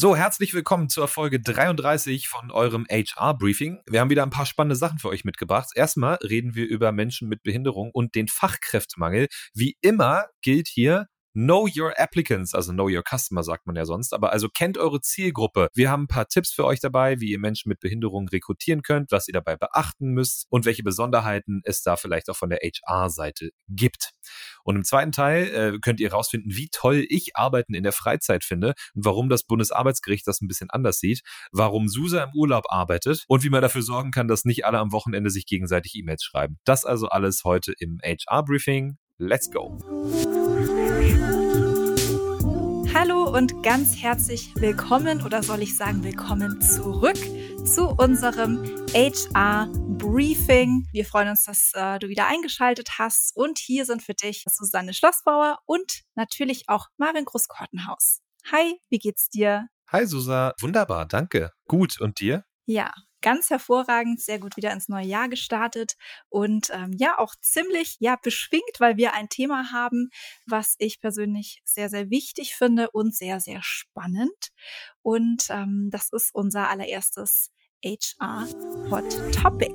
So, herzlich willkommen zur Folge 33 von eurem HR-Briefing. Wir haben wieder ein paar spannende Sachen für euch mitgebracht. Erstmal reden wir über Menschen mit Behinderung und den Fachkräftemangel. Wie immer gilt hier, Know your applicants, also know your customer sagt man ja sonst, aber also kennt eure Zielgruppe. Wir haben ein paar Tipps für euch dabei, wie ihr Menschen mit Behinderungen rekrutieren könnt, was ihr dabei beachten müsst und welche Besonderheiten es da vielleicht auch von der HR-Seite gibt. Und im zweiten Teil äh, könnt ihr herausfinden, wie toll ich Arbeiten in der Freizeit finde und warum das Bundesarbeitsgericht das ein bisschen anders sieht, warum Susa im Urlaub arbeitet und wie man dafür sorgen kann, dass nicht alle am Wochenende sich gegenseitig E-Mails schreiben. Das also alles heute im HR-Briefing. Let's go! Hallo und ganz herzlich willkommen oder soll ich sagen willkommen zurück zu unserem HR Briefing. Wir freuen uns, dass äh, du wieder eingeschaltet hast und hier sind für dich Susanne Schlossbauer und natürlich auch Marin Großkortenhaus. Hi, wie geht's dir? Hi Susa, wunderbar, danke. Gut und dir? Ja, ganz hervorragend, sehr gut wieder ins neue Jahr gestartet und ähm, ja auch ziemlich ja beschwingt, weil wir ein Thema haben, was ich persönlich sehr sehr wichtig finde und sehr sehr spannend und ähm, das ist unser allererstes HR Hot Topic.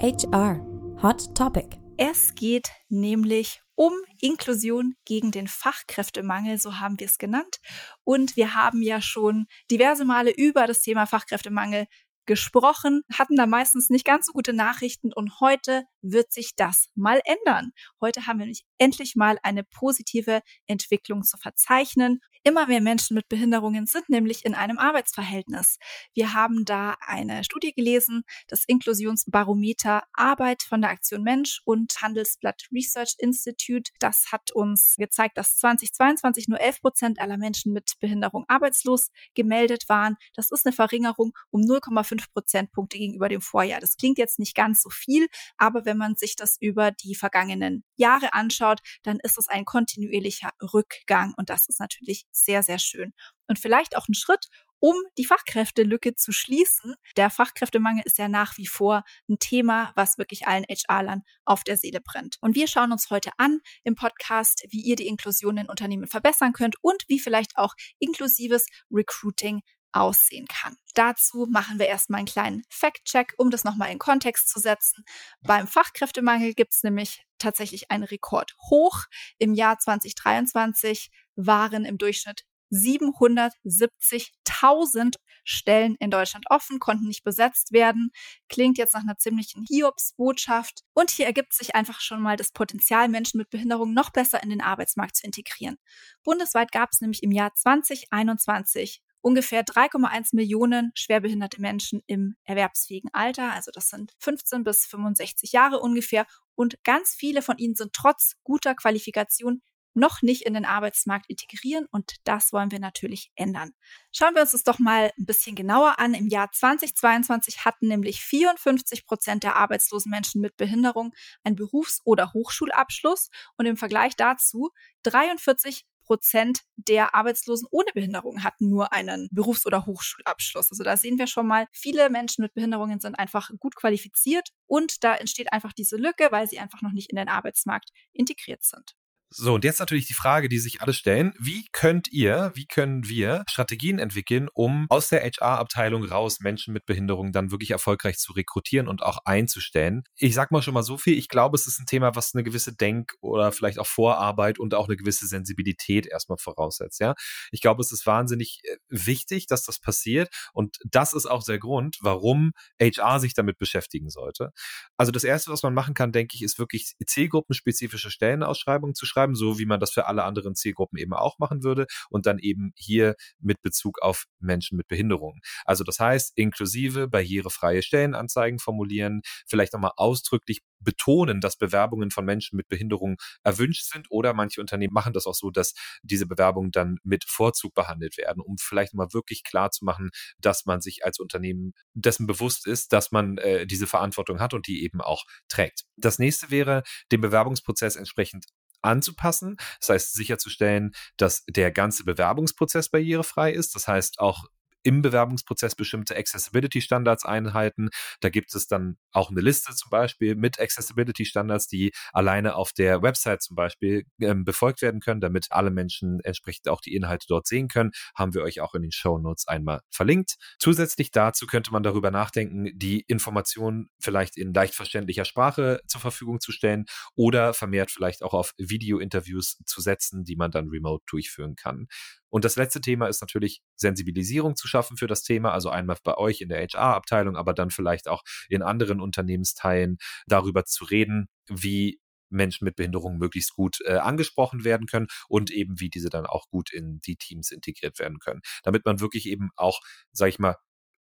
HR Hot Topic. Es geht nämlich um Inklusion gegen den Fachkräftemangel, so haben wir es genannt. Und wir haben ja schon diverse Male über das Thema Fachkräftemangel gesprochen, hatten da meistens nicht ganz so gute Nachrichten und heute wird sich das mal ändern. Heute haben wir nämlich endlich mal eine positive Entwicklung zu verzeichnen. Immer mehr Menschen mit Behinderungen sind nämlich in einem Arbeitsverhältnis. Wir haben da eine Studie gelesen, das Inklusionsbarometer Arbeit von der Aktion Mensch und Handelsblatt Research Institute. Das hat uns gezeigt, dass 2022 nur 11 Prozent aller Menschen mit Behinderung arbeitslos gemeldet waren. Das ist eine Verringerung um 0,5 Prozentpunkte gegenüber dem Vorjahr. Das klingt jetzt nicht ganz so viel, aber wenn man sich das über die vergangenen Jahre anschaut, dann ist es ein kontinuierlicher Rückgang und das ist natürlich sehr, sehr schön. Und vielleicht auch ein Schritt, um die Fachkräftelücke zu schließen. Der Fachkräftemangel ist ja nach wie vor ein Thema, was wirklich allen HR-Lern auf der Seele brennt. Und wir schauen uns heute an im Podcast, wie ihr die Inklusion in Unternehmen verbessern könnt und wie vielleicht auch inklusives Recruiting aussehen kann. Dazu machen wir erstmal einen kleinen Fact-Check, um das nochmal in Kontext zu setzen. Beim Fachkräftemangel gibt es nämlich tatsächlich einen Rekord hoch. Im Jahr 2023 waren im Durchschnitt 770.000 Stellen in Deutschland offen, konnten nicht besetzt werden. Klingt jetzt nach einer ziemlichen Hiobsbotschaft. Und hier ergibt sich einfach schon mal das Potenzial, Menschen mit Behinderung noch besser in den Arbeitsmarkt zu integrieren. Bundesweit gab es nämlich im Jahr 2021 ungefähr 3,1 Millionen schwerbehinderte Menschen im erwerbsfähigen Alter. Also das sind 15 bis 65 Jahre ungefähr. Und ganz viele von ihnen sind trotz guter Qualifikation noch nicht in den Arbeitsmarkt integrieren und das wollen wir natürlich ändern. Schauen wir uns das doch mal ein bisschen genauer an. Im Jahr 2022 hatten nämlich 54 Prozent der arbeitslosen Menschen mit Behinderung einen Berufs- oder Hochschulabschluss und im Vergleich dazu 43 Prozent der Arbeitslosen ohne Behinderung hatten nur einen Berufs- oder Hochschulabschluss. Also da sehen wir schon mal, viele Menschen mit Behinderungen sind einfach gut qualifiziert und da entsteht einfach diese Lücke, weil sie einfach noch nicht in den Arbeitsmarkt integriert sind. So, und jetzt natürlich die Frage, die sich alle stellen. Wie könnt ihr, wie können wir Strategien entwickeln, um aus der HR-Abteilung raus Menschen mit Behinderung dann wirklich erfolgreich zu rekrutieren und auch einzustellen? Ich sag mal schon mal so viel. Ich glaube, es ist ein Thema, was eine gewisse Denk- oder vielleicht auch Vorarbeit und auch eine gewisse Sensibilität erstmal voraussetzt, ja. Ich glaube, es ist wahnsinnig äh, wichtig, dass das passiert. Und das ist auch der Grund, warum HR sich damit beschäftigen sollte. Also das erste, was man machen kann, denke ich, ist wirklich zielgruppenspezifische Stellenausschreibungen zu schreiben, so wie man das für alle anderen Zielgruppen eben auch machen würde und dann eben hier mit Bezug auf Menschen mit Behinderungen. Also das heißt, inklusive barrierefreie Stellenanzeigen formulieren, vielleicht nochmal ausdrücklich betonen, dass Bewerbungen von Menschen mit Behinderungen erwünscht sind oder manche Unternehmen machen das auch so, dass diese Bewerbungen dann mit Vorzug behandelt werden, um vielleicht mal wirklich klar zu machen, dass man sich als Unternehmen dessen bewusst ist, dass man äh, diese Verantwortung hat und die eben auch trägt. Das nächste wäre, den Bewerbungsprozess entsprechend anzupassen. Das heißt, sicherzustellen, dass der ganze Bewerbungsprozess barrierefrei ist. Das heißt, auch im Bewerbungsprozess bestimmte Accessibility-Standards einhalten. Da gibt es dann auch eine Liste zum Beispiel mit Accessibility-Standards, die alleine auf der Website zum Beispiel ähm, befolgt werden können, damit alle Menschen entsprechend auch die Inhalte dort sehen können. Haben wir euch auch in den Show Notes einmal verlinkt. Zusätzlich dazu könnte man darüber nachdenken, die Informationen vielleicht in leicht verständlicher Sprache zur Verfügung zu stellen oder vermehrt vielleicht auch auf Video-Interviews zu setzen, die man dann remote durchführen kann. Und das letzte Thema ist natürlich Sensibilisierung zu schaffen für das Thema, also einmal bei euch in der HR-Abteilung, aber dann vielleicht auch in anderen Unternehmensteilen darüber zu reden, wie Menschen mit Behinderungen möglichst gut äh, angesprochen werden können und eben wie diese dann auch gut in die Teams integriert werden können, damit man wirklich eben auch, sag ich mal,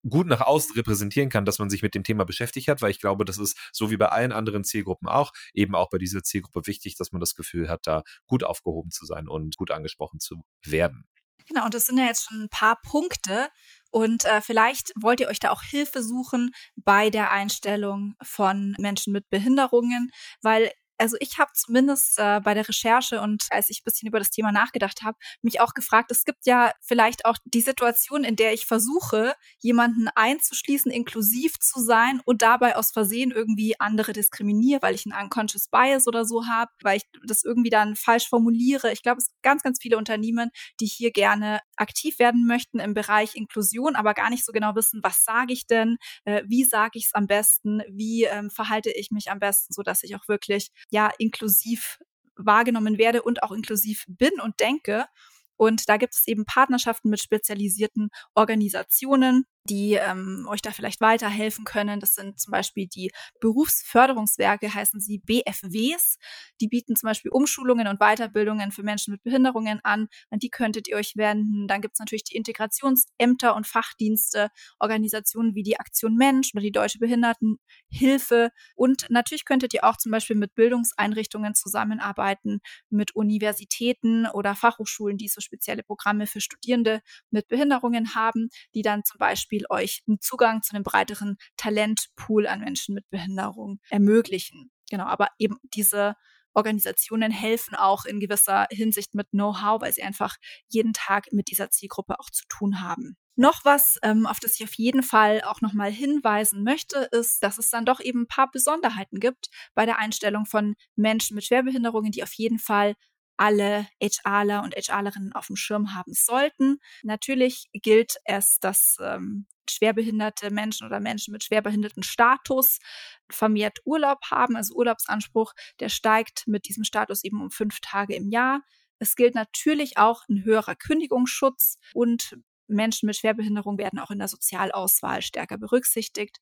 gut nach außen repräsentieren kann, dass man sich mit dem Thema beschäftigt hat, weil ich glaube, das ist so wie bei allen anderen Zielgruppen auch, eben auch bei dieser Zielgruppe wichtig, dass man das Gefühl hat, da gut aufgehoben zu sein und gut angesprochen zu werden. Genau, und das sind ja jetzt schon ein paar Punkte. Und äh, vielleicht wollt ihr euch da auch Hilfe suchen bei der Einstellung von Menschen mit Behinderungen, weil also ich habe zumindest äh, bei der Recherche und als ich bisschen über das Thema nachgedacht habe, mich auch gefragt, es gibt ja vielleicht auch die Situation, in der ich versuche, jemanden einzuschließen, inklusiv zu sein und dabei aus Versehen irgendwie andere diskriminiere, weil ich einen unconscious bias oder so habe, weil ich das irgendwie dann falsch formuliere. Ich glaube, es gibt ganz, ganz viele Unternehmen, die hier gerne aktiv werden möchten im Bereich Inklusion, aber gar nicht so genau wissen, was sage ich denn, äh, wie sage ich es am besten, wie ähm, verhalte ich mich am besten, so dass ich auch wirklich ja inklusiv wahrgenommen werde und auch inklusiv bin und denke. Und da gibt es eben Partnerschaften mit spezialisierten Organisationen, die ähm, euch da vielleicht weiterhelfen können. Das sind zum Beispiel die Berufsförderungswerke, heißen sie BFWs. Die bieten zum Beispiel Umschulungen und Weiterbildungen für Menschen mit Behinderungen an. An die könntet ihr euch wenden. Dann gibt es natürlich die Integrationsämter und Fachdienste, Organisationen wie die Aktion Mensch oder die Deutsche Behindertenhilfe. Und natürlich könntet ihr auch zum Beispiel mit Bildungseinrichtungen zusammenarbeiten, mit Universitäten oder Fachhochschulen, die so spezielle Programme für Studierende mit Behinderungen haben, die dann zum Beispiel Beispiel euch einen Zugang zu einem breiteren Talentpool an Menschen mit Behinderung ermöglichen. Genau, aber eben diese Organisationen helfen auch in gewisser Hinsicht mit Know-how, weil sie einfach jeden Tag mit dieser Zielgruppe auch zu tun haben. Noch was, ähm, auf das ich auf jeden Fall auch nochmal hinweisen möchte, ist, dass es dann doch eben ein paar Besonderheiten gibt bei der Einstellung von Menschen mit Schwerbehinderungen, die auf jeden Fall alle HRler und HRlerinnen auf dem Schirm haben sollten. Natürlich gilt es, dass ähm, schwerbehinderte Menschen oder Menschen mit schwerbehinderten Status vermehrt Urlaub haben, also Urlaubsanspruch, der steigt mit diesem Status eben um fünf Tage im Jahr. Es gilt natürlich auch ein höherer Kündigungsschutz und Menschen mit Schwerbehinderung werden auch in der Sozialauswahl stärker berücksichtigt.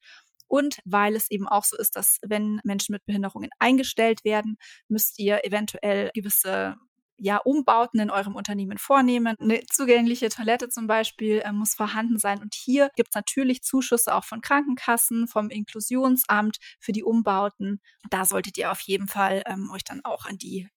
Und weil es eben auch so ist, dass wenn Menschen mit Behinderungen eingestellt werden, müsst ihr eventuell gewisse ja, Umbauten in eurem Unternehmen vornehmen. Eine zugängliche Toilette zum Beispiel äh, muss vorhanden sein. Und hier gibt es natürlich Zuschüsse auch von Krankenkassen, vom Inklusionsamt für die Umbauten. Da solltet ihr auf jeden Fall ähm, euch dann auch an die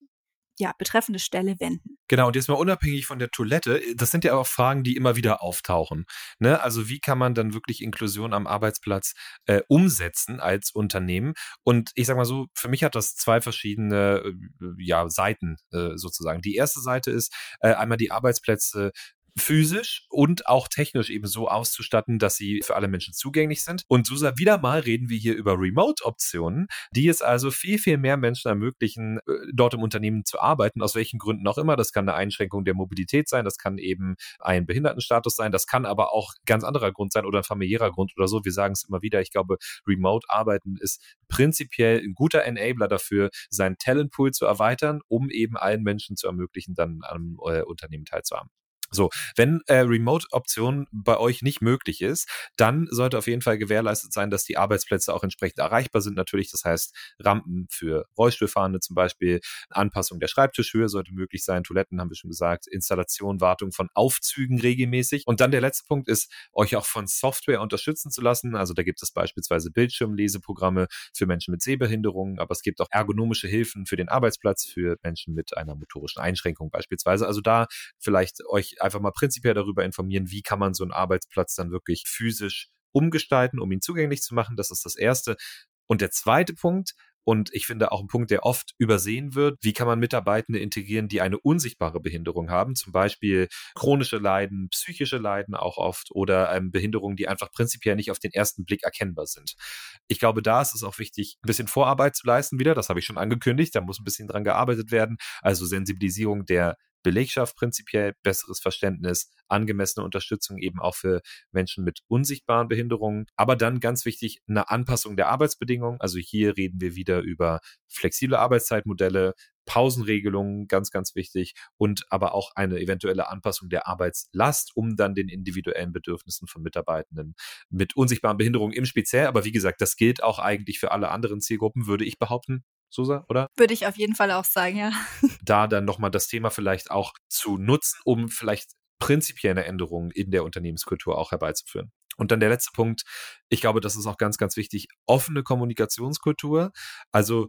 ja, betreffende Stelle wenden. Genau, und jetzt mal unabhängig von der Toilette, das sind ja auch Fragen, die immer wieder auftauchen. Ne? Also wie kann man dann wirklich Inklusion am Arbeitsplatz äh, umsetzen als Unternehmen? Und ich sage mal so, für mich hat das zwei verschiedene äh, ja, Seiten äh, sozusagen. Die erste Seite ist äh, einmal die Arbeitsplätze physisch und auch technisch eben so auszustatten, dass sie für alle Menschen zugänglich sind. Und Susa, wieder mal reden wir hier über Remote-Optionen, die es also viel, viel mehr Menschen ermöglichen, äh, dort im Unternehmen zu arbeiten, aus welchen Gründen auch immer. Das kann eine Einschränkung der Mobilität sein, das kann eben ein Behindertenstatus sein, das kann aber auch ganz anderer Grund sein oder ein familiärer Grund oder so. Wir sagen es immer wieder, ich glaube, Remote-Arbeiten ist prinzipiell ein guter Enabler dafür, seinen Talentpool zu erweitern, um eben allen Menschen zu ermöglichen, dann am äh, Unternehmen teilzuhaben. So, wenn äh, Remote-Option bei euch nicht möglich ist, dann sollte auf jeden Fall gewährleistet sein, dass die Arbeitsplätze auch entsprechend erreichbar sind. Natürlich, das heißt Rampen für Rollstuhlfahrende zum Beispiel, Anpassung der Schreibtischhöhe sollte möglich sein, Toiletten haben wir schon gesagt, Installation, Wartung von Aufzügen regelmäßig. Und dann der letzte Punkt ist, euch auch von Software unterstützen zu lassen. Also da gibt es beispielsweise Bildschirmleseprogramme für Menschen mit Sehbehinderungen, aber es gibt auch ergonomische Hilfen für den Arbeitsplatz für Menschen mit einer motorischen Einschränkung beispielsweise. Also da vielleicht euch einfach mal prinzipiell darüber informieren, wie kann man so einen Arbeitsplatz dann wirklich physisch umgestalten, um ihn zugänglich zu machen. Das ist das Erste. Und der zweite Punkt, Und ich finde auch ein Punkt, der oft übersehen wird, wie kann man Mitarbeitende integrieren, die eine unsichtbare Behinderung haben, zum Beispiel chronische Leiden, psychische Leiden auch oft oder ähm, Behinderungen, die einfach prinzipiell nicht auf den ersten Blick erkennbar sind. Ich glaube, da ist es auch wichtig, ein bisschen Vorarbeit zu leisten wieder. Das habe ich schon angekündigt. Da muss ein bisschen dran gearbeitet werden. Also Sensibilisierung der Belegschaft prinzipiell, besseres Verständnis, angemessene Unterstützung eben auch für Menschen mit unsichtbaren Behinderungen. Aber dann ganz wichtig, eine Anpassung der Arbeitsbedingungen. Also hier reden wir wieder über flexible Arbeitszeitmodelle, Pausenregelungen, ganz, ganz wichtig, und aber auch eine eventuelle Anpassung der Arbeitslast, um dann den individuellen Bedürfnissen von Mitarbeitenden mit unsichtbaren Behinderungen im Speziell. Aber wie gesagt, das gilt auch eigentlich für alle anderen Zielgruppen, würde ich behaupten. Susa, oder? Würde ich auf jeden Fall auch sagen, ja. Da dann nochmal das Thema vielleicht auch zu nutzen, um vielleicht prinzipielle Änderungen in der Unternehmenskultur auch herbeizuführen. Und dann der letzte Punkt, ich glaube, das ist auch ganz, ganz wichtig, offene Kommunikationskultur. Also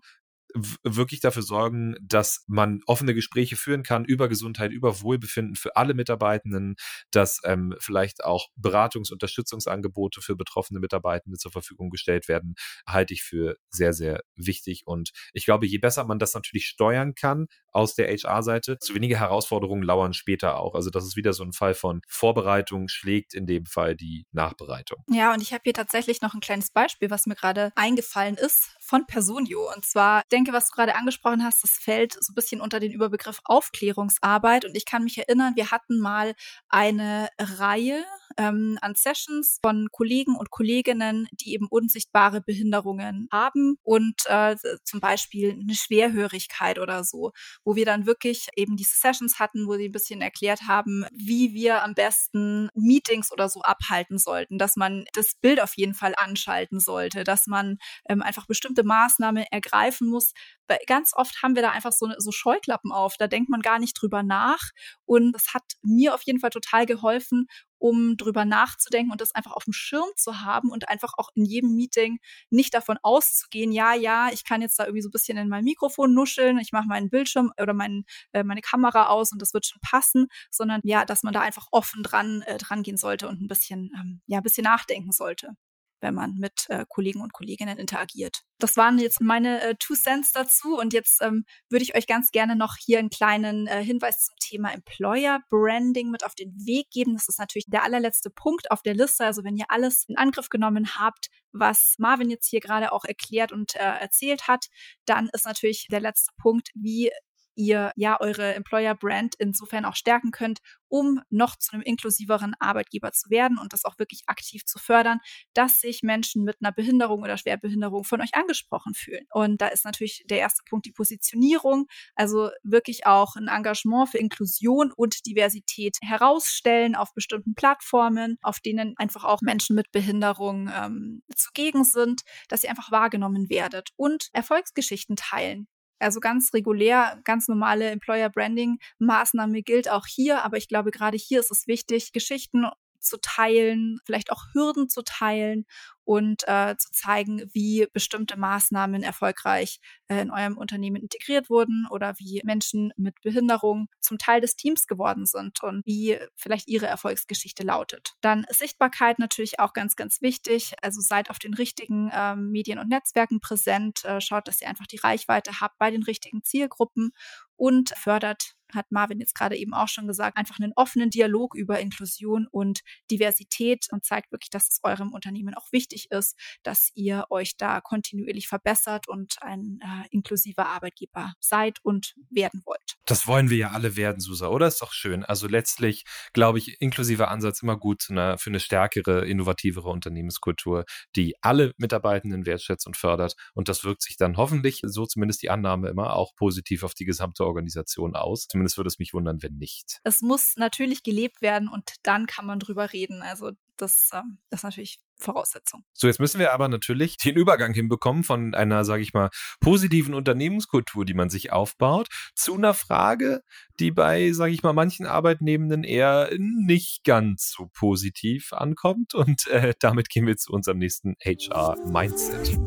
wirklich dafür sorgen, dass man offene Gespräche führen kann über Gesundheit, über Wohlbefinden für alle Mitarbeitenden, dass ähm, vielleicht auch Beratungs- Unterstützungsangebote für betroffene Mitarbeitende zur Verfügung gestellt werden, halte ich für sehr, sehr wichtig. Und ich glaube, je besser man das natürlich steuern kann aus der HR-Seite, zu weniger Herausforderungen lauern später auch. Also das ist wieder so ein Fall von Vorbereitung schlägt in dem Fall die Nachbereitung. Ja, und ich habe hier tatsächlich noch ein kleines Beispiel, was mir gerade eingefallen ist von Personio. Und zwar denke, was du gerade angesprochen hast, das fällt so ein bisschen unter den Überbegriff Aufklärungsarbeit. Und ich kann mich erinnern, wir hatten mal eine Reihe ähm, an Sessions von Kollegen und Kolleginnen, die eben unsichtbare Behinderungen haben und äh, zum Beispiel eine Schwerhörigkeit oder so, wo wir dann wirklich eben diese Sessions hatten, wo sie ein bisschen erklärt haben, wie wir am besten Meetings oder so abhalten sollten, dass man das Bild auf jeden Fall anschalten sollte, dass man ähm, einfach bestimmte Maßnahmen ergreifen muss. Weil ganz oft haben wir da einfach so, so Scheuklappen auf, da denkt man gar nicht drüber nach. Und das hat mir auf jeden Fall total geholfen, um drüber nachzudenken und das einfach auf dem Schirm zu haben und einfach auch in jedem Meeting nicht davon auszugehen, ja, ja, ich kann jetzt da irgendwie so ein bisschen in mein Mikrofon nuscheln, ich mache meinen Bildschirm oder mein, äh, meine Kamera aus und das wird schon passen, sondern ja, dass man da einfach offen dran, äh, dran gehen sollte und ein bisschen, ähm, ja, ein bisschen nachdenken sollte wenn man mit äh, Kollegen und Kolleginnen interagiert. Das waren jetzt meine äh, Two Cents dazu und jetzt ähm, würde ich euch ganz gerne noch hier einen kleinen äh, Hinweis zum Thema Employer Branding mit auf den Weg geben. Das ist natürlich der allerletzte Punkt auf der Liste. Also wenn ihr alles in Angriff genommen habt, was Marvin jetzt hier gerade auch erklärt und äh, erzählt hat, dann ist natürlich der letzte Punkt, wie ihr ja eure Employer Brand insofern auch stärken könnt, um noch zu einem inklusiveren Arbeitgeber zu werden und das auch wirklich aktiv zu fördern, dass sich Menschen mit einer Behinderung oder Schwerbehinderung von euch angesprochen fühlen. Und da ist natürlich der erste Punkt die Positionierung, also wirklich auch ein Engagement für Inklusion und Diversität herausstellen auf bestimmten Plattformen, auf denen einfach auch Menschen mit Behinderung ähm, zugegen sind, dass ihr einfach wahrgenommen werdet und Erfolgsgeschichten teilen. Also ganz regulär, ganz normale Employer Branding Maßnahme gilt auch hier, aber ich glaube, gerade hier ist es wichtig, Geschichten zu teilen, vielleicht auch Hürden zu teilen und äh, zu zeigen, wie bestimmte Maßnahmen erfolgreich äh, in eurem Unternehmen integriert wurden oder wie Menschen mit Behinderung zum Teil des Teams geworden sind und wie vielleicht ihre Erfolgsgeschichte lautet. Dann Sichtbarkeit natürlich auch ganz, ganz wichtig. Also seid auf den richtigen äh, Medien und Netzwerken präsent, äh, schaut, dass ihr einfach die Reichweite habt bei den richtigen Zielgruppen und fördert hat Marvin jetzt gerade eben auch schon gesagt, einfach einen offenen Dialog über Inklusion und Diversität und zeigt wirklich, dass es eurem Unternehmen auch wichtig ist, dass ihr euch da kontinuierlich verbessert und ein äh, inklusiver Arbeitgeber seid und werden wollt. Das wollen wir ja alle werden, Susa, oder? Ist doch schön. Also letztlich glaube ich, inklusiver Ansatz immer gut eine, für eine stärkere, innovativere Unternehmenskultur, die alle Mitarbeitenden wertschätzt und fördert. Und das wirkt sich dann hoffentlich, so zumindest die Annahme immer, auch positiv auf die gesamte Organisation aus. Zumindest würde es mich wundern, wenn nicht. Es muss natürlich gelebt werden und dann kann man drüber reden. Also das, ähm, das ist natürlich Voraussetzung. So, jetzt müssen wir aber natürlich den Übergang hinbekommen von einer, sage ich mal, positiven Unternehmenskultur, die man sich aufbaut, zu einer Frage, die bei, sage ich mal, manchen Arbeitnehmenden eher nicht ganz so positiv ankommt. Und äh, damit gehen wir zu unserem nächsten HR Mindset.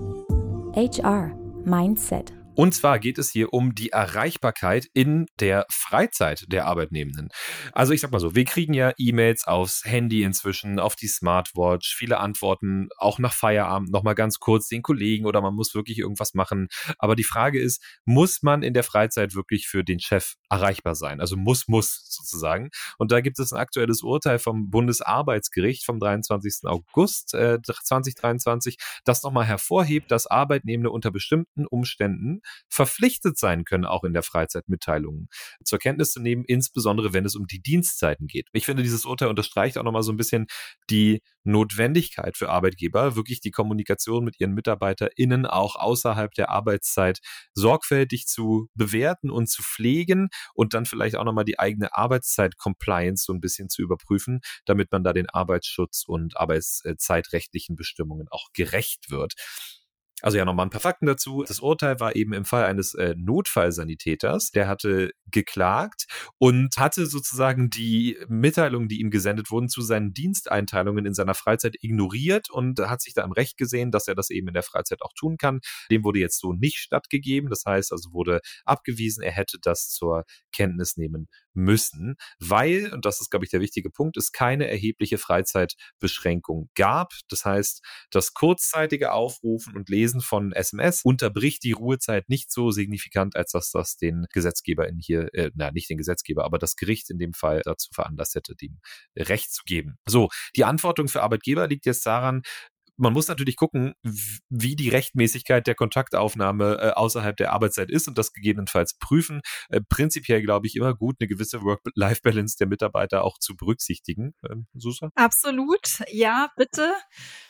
HR Mindset. Und zwar geht es hier um die Erreichbarkeit in der Freizeit der Arbeitnehmenden. Also ich sag mal so, wir kriegen ja E-Mails aufs Handy inzwischen, auf die Smartwatch, viele Antworten auch nach Feierabend nochmal ganz kurz den Kollegen oder man muss wirklich irgendwas machen. Aber die Frage ist, muss man in der Freizeit wirklich für den Chef erreichbar sein? Also muss, muss sozusagen. Und da gibt es ein aktuelles Urteil vom Bundesarbeitsgericht vom 23. August äh, 2023, das nochmal hervorhebt, dass Arbeitnehmende unter bestimmten Umständen verpflichtet sein können, auch in der Freizeit Mitteilungen zur Kenntnis zu nehmen, insbesondere wenn es um die Dienstzeiten geht. Ich finde, dieses Urteil unterstreicht auch nochmal so ein bisschen die Notwendigkeit für Arbeitgeber, wirklich die Kommunikation mit ihren MitarbeiterInnen auch außerhalb der Arbeitszeit sorgfältig zu bewerten und zu pflegen und dann vielleicht auch nochmal die eigene Arbeitszeit-Compliance so ein bisschen zu überprüfen, damit man da den Arbeitsschutz und arbeitszeitrechtlichen Bestimmungen auch gerecht wird. Also ja, nochmal ein paar Fakten dazu. Das Urteil war eben im Fall eines äh, Notfallsanitäters, der hatte geklagt und hatte sozusagen die Mitteilungen, die ihm gesendet wurden, zu seinen Diensteinteilungen in seiner Freizeit ignoriert und hat sich da im Recht gesehen, dass er das eben in der Freizeit auch tun kann. Dem wurde jetzt so nicht stattgegeben. Das heißt also wurde abgewiesen, er hätte das zur Kenntnis nehmen müssen, weil, und das ist, glaube ich, der wichtige Punkt, es keine erhebliche Freizeitbeschränkung gab. Das heißt, das kurzzeitige Aufrufen und Lesen von SMS unterbricht die Ruhezeit nicht so signifikant, als dass das den Gesetzgeber in hier, äh, na, nicht den Gesetzgeber, aber das Gericht in dem Fall dazu veranlasst hätte, dem Recht zu geben. So, die Antwortung für Arbeitgeber liegt jetzt daran, man muss natürlich gucken, wie die Rechtmäßigkeit der Kontaktaufnahme äh, außerhalb der Arbeitszeit ist und das gegebenenfalls prüfen. Äh, prinzipiell glaube ich immer gut, eine gewisse Work-Life-Balance der Mitarbeiter auch zu berücksichtigen. Ähm, Susa? Absolut. Ja, bitte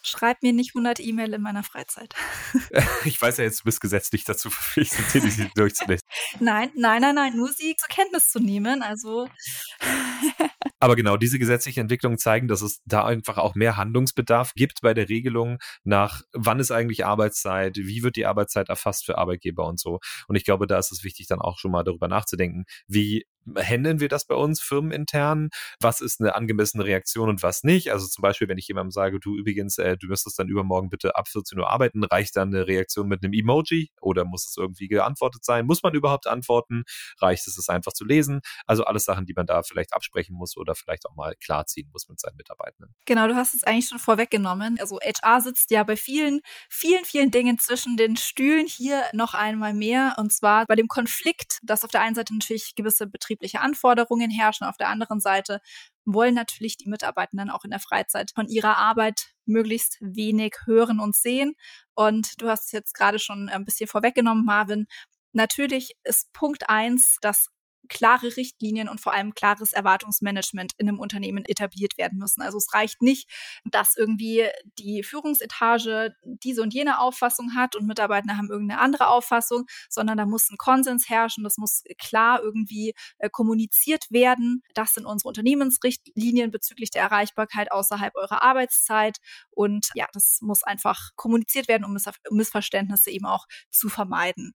schreib mir nicht 100 E-Mail in meiner Freizeit. ich weiß ja jetzt, du bist gesetzlich dazu verpflichtet, die durchzulesen. Nein, nein, nein, nein, nur sie zur Kenntnis zu nehmen. Also. Aber genau, diese gesetzlichen Entwicklungen zeigen, dass es da einfach auch mehr Handlungsbedarf gibt bei der Regelung nach, wann ist eigentlich Arbeitszeit, wie wird die Arbeitszeit erfasst für Arbeitgeber und so. Und ich glaube, da ist es wichtig, dann auch schon mal darüber nachzudenken, wie handeln wir das bei uns firmenintern? Was ist eine angemessene Reaktion und was nicht? Also zum Beispiel, wenn ich jemandem sage, du übrigens, äh, du müsstest dann übermorgen bitte ab 14 Uhr arbeiten, reicht dann eine Reaktion mit einem Emoji oder muss es irgendwie geantwortet sein? Muss man überhaupt antworten? Reicht es, es einfach zu lesen? Also alles Sachen, die man da vielleicht absprechen muss oder vielleicht auch mal klarziehen muss mit seinen Mitarbeitenden. Genau, du hast es eigentlich schon vorweggenommen. Also HR sitzt ja bei vielen, vielen, vielen Dingen zwischen den Stühlen hier noch einmal mehr und zwar bei dem Konflikt, dass auf der einen Seite natürlich gewisse Betriebe betriebliche Anforderungen herrschen. Auf der anderen Seite wollen natürlich die Mitarbeitenden auch in der Freizeit von ihrer Arbeit möglichst wenig hören und sehen. Und du hast es jetzt gerade schon ein bisschen vorweggenommen, Marvin. Natürlich ist Punkt eins, dass klare Richtlinien und vor allem klares Erwartungsmanagement in einem Unternehmen etabliert werden müssen. Also es reicht nicht, dass irgendwie die Führungsetage diese und jene Auffassung hat und Mitarbeiter haben irgendeine andere Auffassung, sondern da muss ein Konsens herrschen, das muss klar irgendwie äh, kommuniziert werden. Das sind unsere Unternehmensrichtlinien bezüglich der Erreichbarkeit außerhalb eurer Arbeitszeit und ja, das muss einfach kommuniziert werden, um Missverständnisse eben auch zu vermeiden.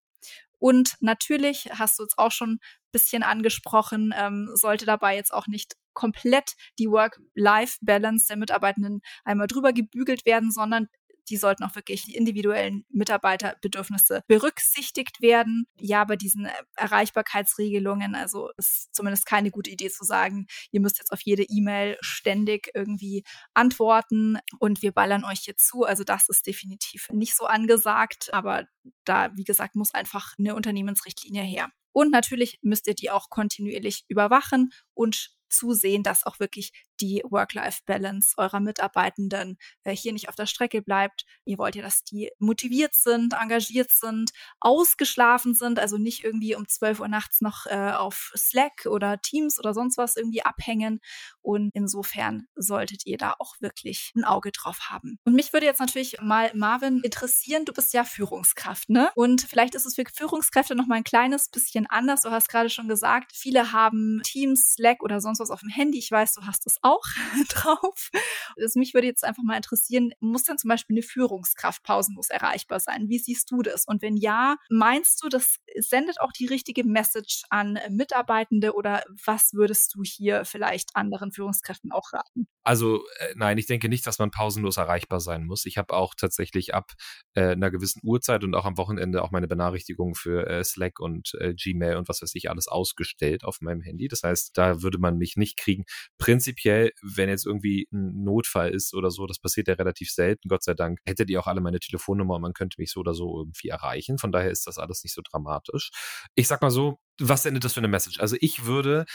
Und natürlich hast du es auch schon ein bisschen angesprochen, ähm, sollte dabei jetzt auch nicht komplett die Work-Life-Balance der Mitarbeitenden einmal drüber gebügelt werden, sondern die sollten auch wirklich die individuellen Mitarbeiterbedürfnisse berücksichtigt werden. Ja, bei diesen Erreichbarkeitsregelungen, also ist zumindest keine gute Idee zu sagen, ihr müsst jetzt auf jede E-Mail ständig irgendwie antworten und wir ballern euch hier zu. Also das ist definitiv nicht so angesagt, aber da, wie gesagt, muss einfach eine Unternehmensrichtlinie her. Und natürlich müsst ihr die auch kontinuierlich überwachen und zusehen, dass auch wirklich die Work-Life-Balance eurer Mitarbeitenden äh, hier nicht auf der Strecke bleibt. Ihr wollt ja, dass die motiviert sind, engagiert sind, ausgeschlafen sind, also nicht irgendwie um 12 Uhr nachts noch äh, auf Slack oder Teams oder sonst was irgendwie abhängen. Und insofern solltet ihr da auch wirklich ein Auge drauf haben. Und mich würde jetzt natürlich mal, Marvin, interessieren, du bist ja Führungskraft, ne? Und vielleicht ist es für Führungskräfte noch mal ein kleines bisschen anders. Du hast gerade schon gesagt, viele haben Teams, Slack oder sonst was auf dem Handy. Ich weiß, du hast es auch drauf. Also mich würde jetzt einfach mal interessieren, muss dann zum Beispiel eine Führungskraft pausenlos erreichbar sein? Wie siehst du das? Und wenn ja, meinst du, das sendet auch die richtige Message an Mitarbeitende oder was würdest du hier vielleicht anderen Führungskräften auch raten? Also äh, nein, ich denke nicht, dass man pausenlos erreichbar sein muss. Ich habe auch tatsächlich ab äh, einer gewissen Uhrzeit und auch am Wochenende auch meine Benachrichtigungen für äh, Slack und äh, Gmail und was weiß ich alles ausgestellt auf meinem Handy. Das heißt, da würde man mich nicht kriegen. Prinzipiell, wenn jetzt irgendwie ein Notfall ist oder so, das passiert ja relativ selten, Gott sei Dank, hättet ihr auch alle meine Telefonnummer und man könnte mich so oder so irgendwie erreichen. Von daher ist das alles nicht so dramatisch. Ich sag mal so, was sendet das für eine Message? Also ich würde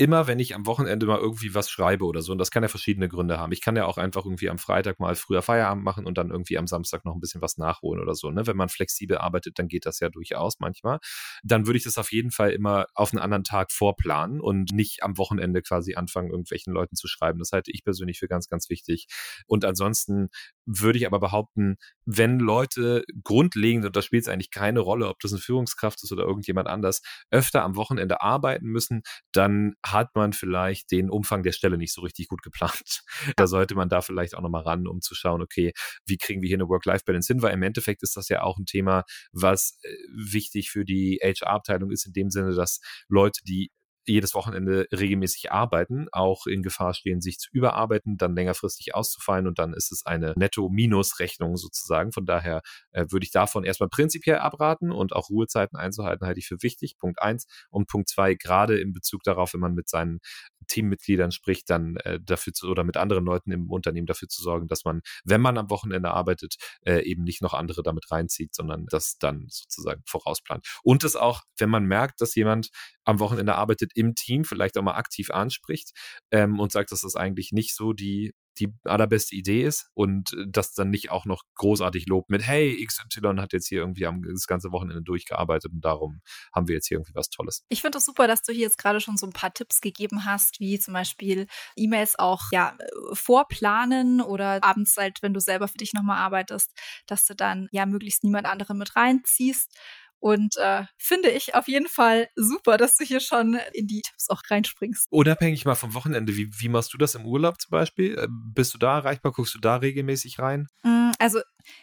immer, wenn ich am Wochenende mal irgendwie was schreibe oder so, und das kann ja verschiedene Gründe haben. Ich kann ja auch einfach irgendwie am Freitag mal früher Feierabend machen und dann irgendwie am Samstag noch ein bisschen was nachholen oder so. Ne? Wenn man flexibel arbeitet, dann geht das ja durchaus manchmal. Dann würde ich das auf jeden Fall immer auf einen anderen Tag vorplanen und nicht am Wochenende quasi anfangen, irgendwelchen Leuten zu schreiben. Das halte ich persönlich für ganz, ganz wichtig. Und ansonsten würde ich aber behaupten, wenn Leute grundlegend, und da spielt es eigentlich keine Rolle, ob das eine Führungskraft ist oder irgendjemand anders, öfter am Wochenende arbeiten müssen, dann hat man vielleicht den Umfang der Stelle nicht so richtig gut geplant. Da sollte man da vielleicht auch nochmal ran, um zu schauen, okay, wie kriegen wir hier eine Work-Life-Balance hin? Weil im Endeffekt ist das ja auch ein Thema, was äh, wichtig für die HR-Abteilung ist, in dem Sinne, dass Leute, die jedes Wochenende regelmäßig arbeiten, auch in Gefahr stehen, sich zu überarbeiten, dann längerfristig auszufallen und dann ist es eine Netto-Minus-Rechnung sozusagen. Von daher äh, würde ich davon erstmal prinzipiell abraten und auch Ruhezeiten einzuhalten, halte ich für wichtig. Punkt eins. Und Punkt zwei, gerade in Bezug darauf, wenn man mit seinen Teammitgliedern spricht, dann äh, dafür zu, oder mit anderen Leuten im Unternehmen dafür zu sorgen, dass man, wenn man am Wochenende arbeitet, äh, eben nicht noch andere damit reinzieht, sondern das dann sozusagen vorausplant. Und es auch, wenn man merkt, dass jemand am Wochenende arbeitet, im Team vielleicht auch mal aktiv anspricht ähm, und sagt, dass das eigentlich nicht so die die allerbeste Idee ist und das dann nicht auch noch großartig lobt mit, hey, XY hat jetzt hier irgendwie am, das ganze Wochenende durchgearbeitet und darum haben wir jetzt hier irgendwie was Tolles. Ich finde es das super, dass du hier jetzt gerade schon so ein paar Tipps gegeben hast, wie zum Beispiel E-Mails auch ja, vorplanen oder abends halt, wenn du selber für dich nochmal arbeitest, dass du dann ja möglichst niemand anderen mit reinziehst und äh, finde ich auf jeden Fall super, dass du hier schon in die Tipps auch reinspringst. Unabhängig mal vom Wochenende, wie, wie machst du das im Urlaub zum Beispiel? Äh, bist du da erreichbar? Guckst du da regelmäßig rein? Mm, also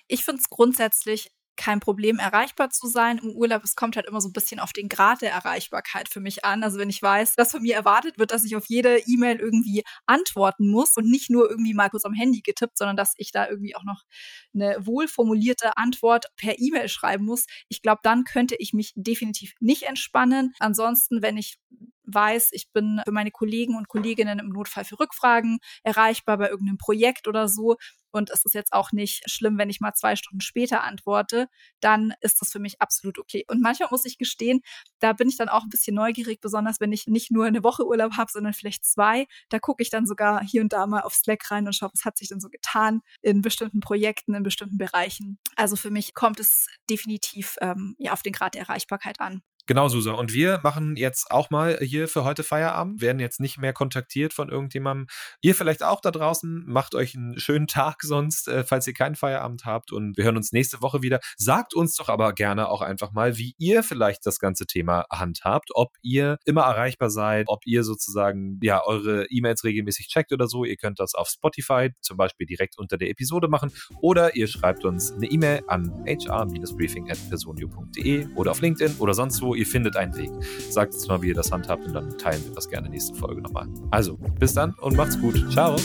ich finde es grundsätzlich kein Problem, erreichbar zu sein im Urlaub. Es kommt halt immer so ein bisschen auf den Grad der Erreichbarkeit für mich an. Also wenn ich weiß, dass von mir erwartet wird, dass ich auf jede E-Mail irgendwie antworten muss und nicht nur irgendwie mal kurz am Handy getippt, sondern dass ich da irgendwie auch noch eine wohlformulierte Antwort per E-Mail schreiben muss. Ich glaube, dann könnte ich mich definitiv nicht entspannen. Ansonsten, wenn ich weiß, ich bin für meine Kollegen und Kolleginnen im Notfall für Rückfragen erreichbar bei irgendeinem Projekt oder so. Und es ist jetzt auch nicht schlimm, wenn ich mal zwei Stunden später antworte, dann ist das für mich absolut okay. Und manchmal muss ich gestehen, da bin ich dann auch ein bisschen neugierig, besonders wenn ich nicht nur eine Woche Urlaub habe, sondern vielleicht zwei. Da gucke ich dann sogar hier und da mal auf Slack rein und schaue, was hat sich denn so getan in bestimmten Projekten, in bestimmten Bereichen. Also für mich kommt es definitiv ähm, ja, auf den Grad der Erreichbarkeit an. Genau, Susa. Und wir machen jetzt auch mal hier für heute Feierabend, werden jetzt nicht mehr kontaktiert von irgendjemandem. Ihr vielleicht auch da draußen, macht euch einen schönen Tag sonst, äh, falls ihr keinen Feierabend habt. Und wir hören uns nächste Woche wieder. Sagt uns doch aber gerne auch einfach mal, wie ihr vielleicht das ganze Thema handhabt. Ob ihr immer erreichbar seid, ob ihr sozusagen ja eure E-Mails regelmäßig checkt oder so. Ihr könnt das auf Spotify zum Beispiel direkt unter der Episode machen. Oder ihr schreibt uns eine E-Mail an hr-briefing.personio.de oder auf LinkedIn oder sonst wo ihr findet einen Weg. Sagt uns mal, wie ihr das handhabt und dann teilen wir das gerne nächste Folge nochmal. Also, bis dann und macht's gut. Ciao.